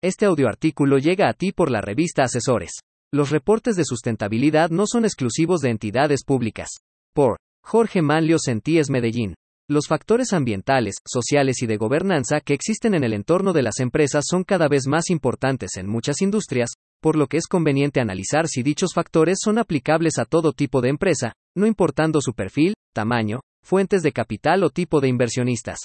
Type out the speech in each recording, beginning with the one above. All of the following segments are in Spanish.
Este audioartículo llega a ti por la revista Asesores. Los reportes de sustentabilidad no son exclusivos de entidades públicas. Por Jorge Manlio Sentíes Medellín. Los factores ambientales, sociales y de gobernanza que existen en el entorno de las empresas son cada vez más importantes en muchas industrias, por lo que es conveniente analizar si dichos factores son aplicables a todo tipo de empresa, no importando su perfil, tamaño, fuentes de capital o tipo de inversionistas.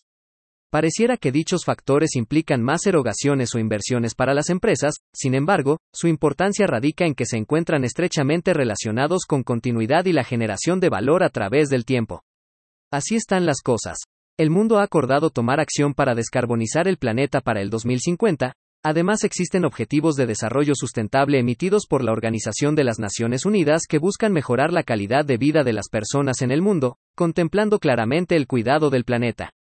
Pareciera que dichos factores implican más erogaciones o inversiones para las empresas, sin embargo, su importancia radica en que se encuentran estrechamente relacionados con continuidad y la generación de valor a través del tiempo. Así están las cosas. El mundo ha acordado tomar acción para descarbonizar el planeta para el 2050, Además existen objetivos de desarrollo sustentable emitidos por la Organización de las Naciones Unidas que buscan mejorar la calidad de vida de las personas en el mundo, contemplando claramente el cuidado del planeta.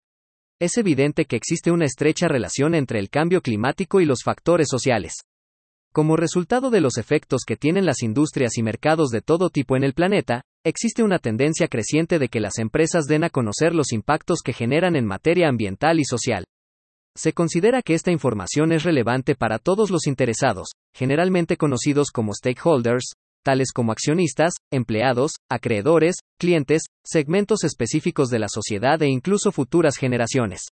Es evidente que existe una estrecha relación entre el cambio climático y los factores sociales. Como resultado de los efectos que tienen las industrias y mercados de todo tipo en el planeta, existe una tendencia creciente de que las empresas den a conocer los impactos que generan en materia ambiental y social. Se considera que esta información es relevante para todos los interesados, generalmente conocidos como stakeholders, tales como accionistas, empleados, acreedores, clientes, segmentos específicos de la sociedad e incluso futuras generaciones.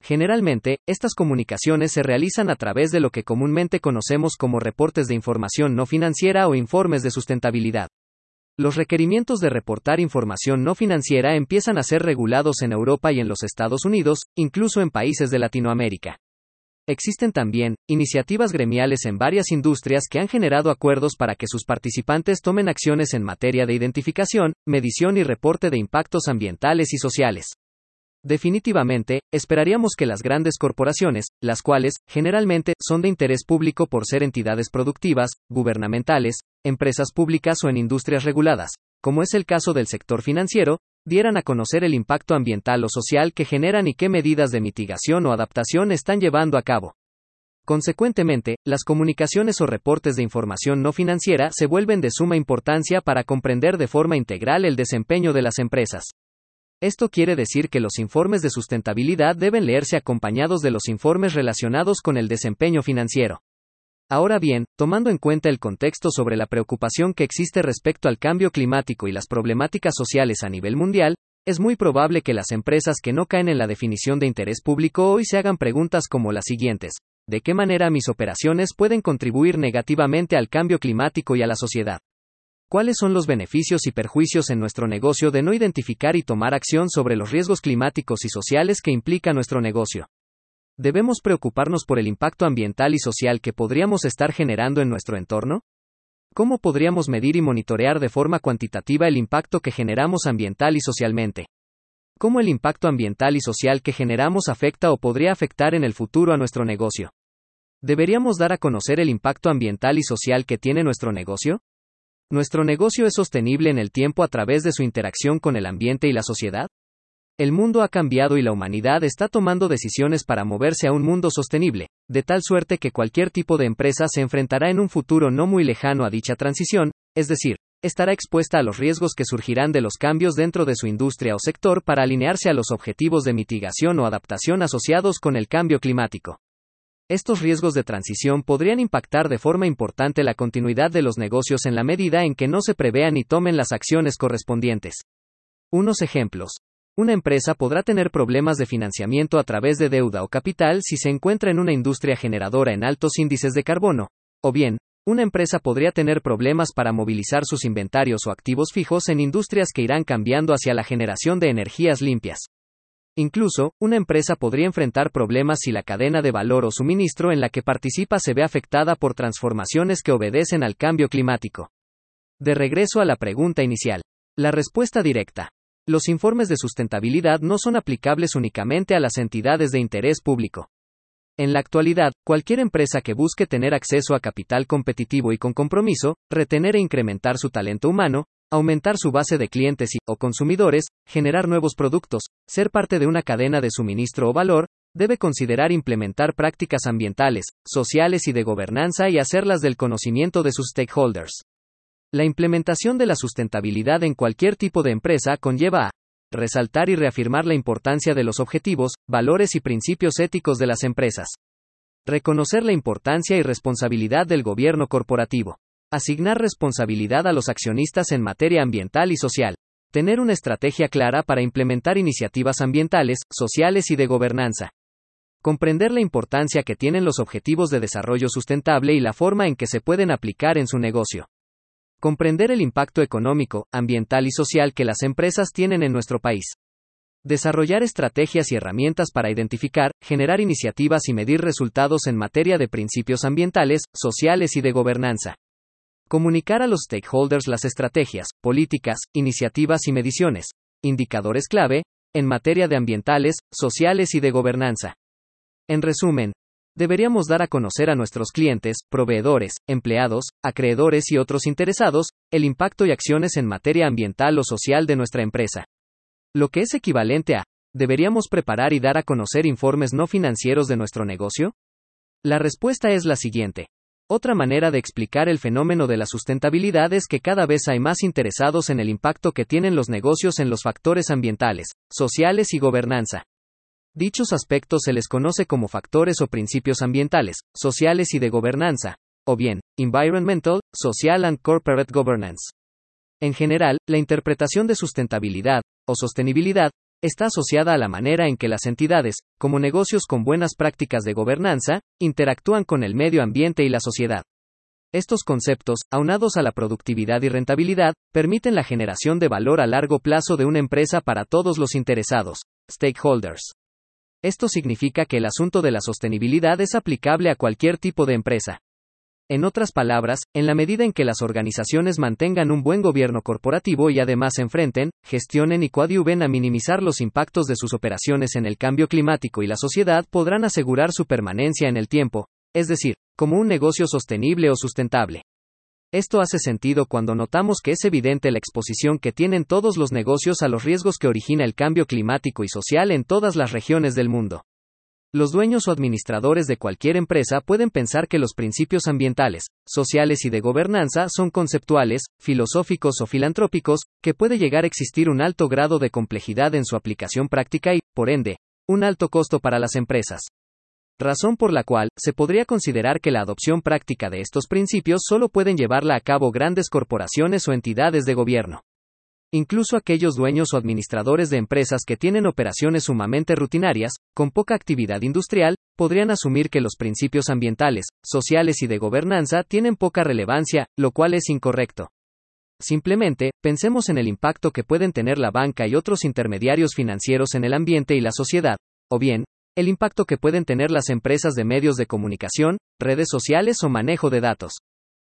Generalmente, estas comunicaciones se realizan a través de lo que comúnmente conocemos como reportes de información no financiera o informes de sustentabilidad. Los requerimientos de reportar información no financiera empiezan a ser regulados en Europa y en los Estados Unidos, incluso en países de Latinoamérica. Existen también iniciativas gremiales en varias industrias que han generado acuerdos para que sus participantes tomen acciones en materia de identificación, medición y reporte de impactos ambientales y sociales. Definitivamente, esperaríamos que las grandes corporaciones, las cuales, generalmente, son de interés público por ser entidades productivas, gubernamentales, empresas públicas o en industrias reguladas, como es el caso del sector financiero, dieran a conocer el impacto ambiental o social que generan y qué medidas de mitigación o adaptación están llevando a cabo. Consecuentemente, las comunicaciones o reportes de información no financiera se vuelven de suma importancia para comprender de forma integral el desempeño de las empresas. Esto quiere decir que los informes de sustentabilidad deben leerse acompañados de los informes relacionados con el desempeño financiero. Ahora bien, tomando en cuenta el contexto sobre la preocupación que existe respecto al cambio climático y las problemáticas sociales a nivel mundial, es muy probable que las empresas que no caen en la definición de interés público hoy se hagan preguntas como las siguientes. ¿De qué manera mis operaciones pueden contribuir negativamente al cambio climático y a la sociedad? ¿Cuáles son los beneficios y perjuicios en nuestro negocio de no identificar y tomar acción sobre los riesgos climáticos y sociales que implica nuestro negocio? ¿Debemos preocuparnos por el impacto ambiental y social que podríamos estar generando en nuestro entorno? ¿Cómo podríamos medir y monitorear de forma cuantitativa el impacto que generamos ambiental y socialmente? ¿Cómo el impacto ambiental y social que generamos afecta o podría afectar en el futuro a nuestro negocio? ¿Deberíamos dar a conocer el impacto ambiental y social que tiene nuestro negocio? ¿Nuestro negocio es sostenible en el tiempo a través de su interacción con el ambiente y la sociedad? El mundo ha cambiado y la humanidad está tomando decisiones para moverse a un mundo sostenible, de tal suerte que cualquier tipo de empresa se enfrentará en un futuro no muy lejano a dicha transición, es decir, estará expuesta a los riesgos que surgirán de los cambios dentro de su industria o sector para alinearse a los objetivos de mitigación o adaptación asociados con el cambio climático. Estos riesgos de transición podrían impactar de forma importante la continuidad de los negocios en la medida en que no se prevean y tomen las acciones correspondientes. Unos ejemplos. Una empresa podrá tener problemas de financiamiento a través de deuda o capital si se encuentra en una industria generadora en altos índices de carbono, o bien, una empresa podría tener problemas para movilizar sus inventarios o activos fijos en industrias que irán cambiando hacia la generación de energías limpias. Incluso, una empresa podría enfrentar problemas si la cadena de valor o suministro en la que participa se ve afectada por transformaciones que obedecen al cambio climático. De regreso a la pregunta inicial. La respuesta directa. Los informes de sustentabilidad no son aplicables únicamente a las entidades de interés público. En la actualidad, cualquier empresa que busque tener acceso a capital competitivo y con compromiso, retener e incrementar su talento humano, aumentar su base de clientes y o consumidores, generar nuevos productos, ser parte de una cadena de suministro o valor, debe considerar implementar prácticas ambientales, sociales y de gobernanza y hacerlas del conocimiento de sus stakeholders. La implementación de la sustentabilidad en cualquier tipo de empresa conlleva a resaltar y reafirmar la importancia de los objetivos, valores y principios éticos de las empresas. Reconocer la importancia y responsabilidad del gobierno corporativo. Asignar responsabilidad a los accionistas en materia ambiental y social. Tener una estrategia clara para implementar iniciativas ambientales, sociales y de gobernanza. Comprender la importancia que tienen los objetivos de desarrollo sustentable y la forma en que se pueden aplicar en su negocio. Comprender el impacto económico, ambiental y social que las empresas tienen en nuestro país. Desarrollar estrategias y herramientas para identificar, generar iniciativas y medir resultados en materia de principios ambientales, sociales y de gobernanza. Comunicar a los stakeholders las estrategias, políticas, iniciativas y mediciones, indicadores clave, en materia de ambientales, sociales y de gobernanza. En resumen, deberíamos dar a conocer a nuestros clientes, proveedores, empleados, acreedores y otros interesados, el impacto y acciones en materia ambiental o social de nuestra empresa. Lo que es equivalente a, ¿deberíamos preparar y dar a conocer informes no financieros de nuestro negocio? La respuesta es la siguiente. Otra manera de explicar el fenómeno de la sustentabilidad es que cada vez hay más interesados en el impacto que tienen los negocios en los factores ambientales, sociales y gobernanza. Dichos aspectos se les conoce como factores o principios ambientales, sociales y de gobernanza, o bien, environmental, social and corporate governance. En general, la interpretación de sustentabilidad, o sostenibilidad, está asociada a la manera en que las entidades, como negocios con buenas prácticas de gobernanza, interactúan con el medio ambiente y la sociedad. Estos conceptos, aunados a la productividad y rentabilidad, permiten la generación de valor a largo plazo de una empresa para todos los interesados, stakeholders. Esto significa que el asunto de la sostenibilidad es aplicable a cualquier tipo de empresa, en otras palabras, en la medida en que las organizaciones mantengan un buen gobierno corporativo y además enfrenten, gestionen y coadyuven a minimizar los impactos de sus operaciones en el cambio climático y la sociedad, podrán asegurar su permanencia en el tiempo, es decir, como un negocio sostenible o sustentable. Esto hace sentido cuando notamos que es evidente la exposición que tienen todos los negocios a los riesgos que origina el cambio climático y social en todas las regiones del mundo. Los dueños o administradores de cualquier empresa pueden pensar que los principios ambientales, sociales y de gobernanza son conceptuales, filosóficos o filantrópicos, que puede llegar a existir un alto grado de complejidad en su aplicación práctica y, por ende, un alto costo para las empresas. Razón por la cual, se podría considerar que la adopción práctica de estos principios solo pueden llevarla a cabo grandes corporaciones o entidades de gobierno. Incluso aquellos dueños o administradores de empresas que tienen operaciones sumamente rutinarias, con poca actividad industrial, podrían asumir que los principios ambientales, sociales y de gobernanza tienen poca relevancia, lo cual es incorrecto. Simplemente, pensemos en el impacto que pueden tener la banca y otros intermediarios financieros en el ambiente y la sociedad, o bien, el impacto que pueden tener las empresas de medios de comunicación, redes sociales o manejo de datos.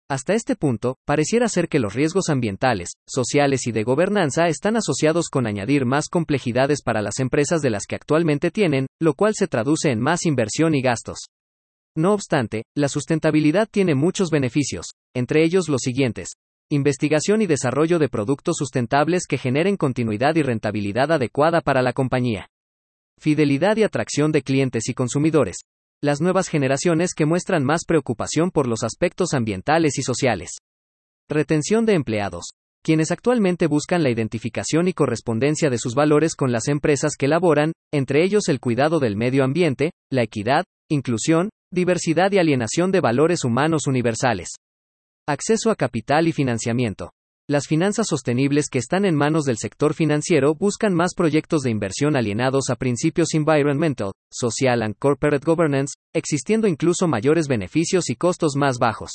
Hasta este punto, pareciera ser que los riesgos ambientales, sociales y de gobernanza están asociados con añadir más complejidades para las empresas de las que actualmente tienen, lo cual se traduce en más inversión y gastos. No obstante, la sustentabilidad tiene muchos beneficios, entre ellos los siguientes. Investigación y desarrollo de productos sustentables que generen continuidad y rentabilidad adecuada para la compañía. Fidelidad y atracción de clientes y consumidores las nuevas generaciones que muestran más preocupación por los aspectos ambientales y sociales. Retención de empleados. Quienes actualmente buscan la identificación y correspondencia de sus valores con las empresas que laboran, entre ellos el cuidado del medio ambiente, la equidad, inclusión, diversidad y alienación de valores humanos universales. Acceso a capital y financiamiento. Las finanzas sostenibles que están en manos del sector financiero buscan más proyectos de inversión alienados a principios environmental, social and corporate governance, existiendo incluso mayores beneficios y costos más bajos.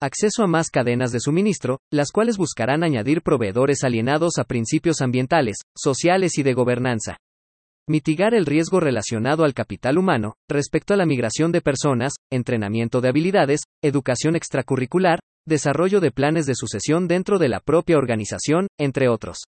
Acceso a más cadenas de suministro, las cuales buscarán añadir proveedores alienados a principios ambientales, sociales y de gobernanza. Mitigar el riesgo relacionado al capital humano, respecto a la migración de personas, entrenamiento de habilidades, educación extracurricular, desarrollo de planes de sucesión dentro de la propia organización, entre otros.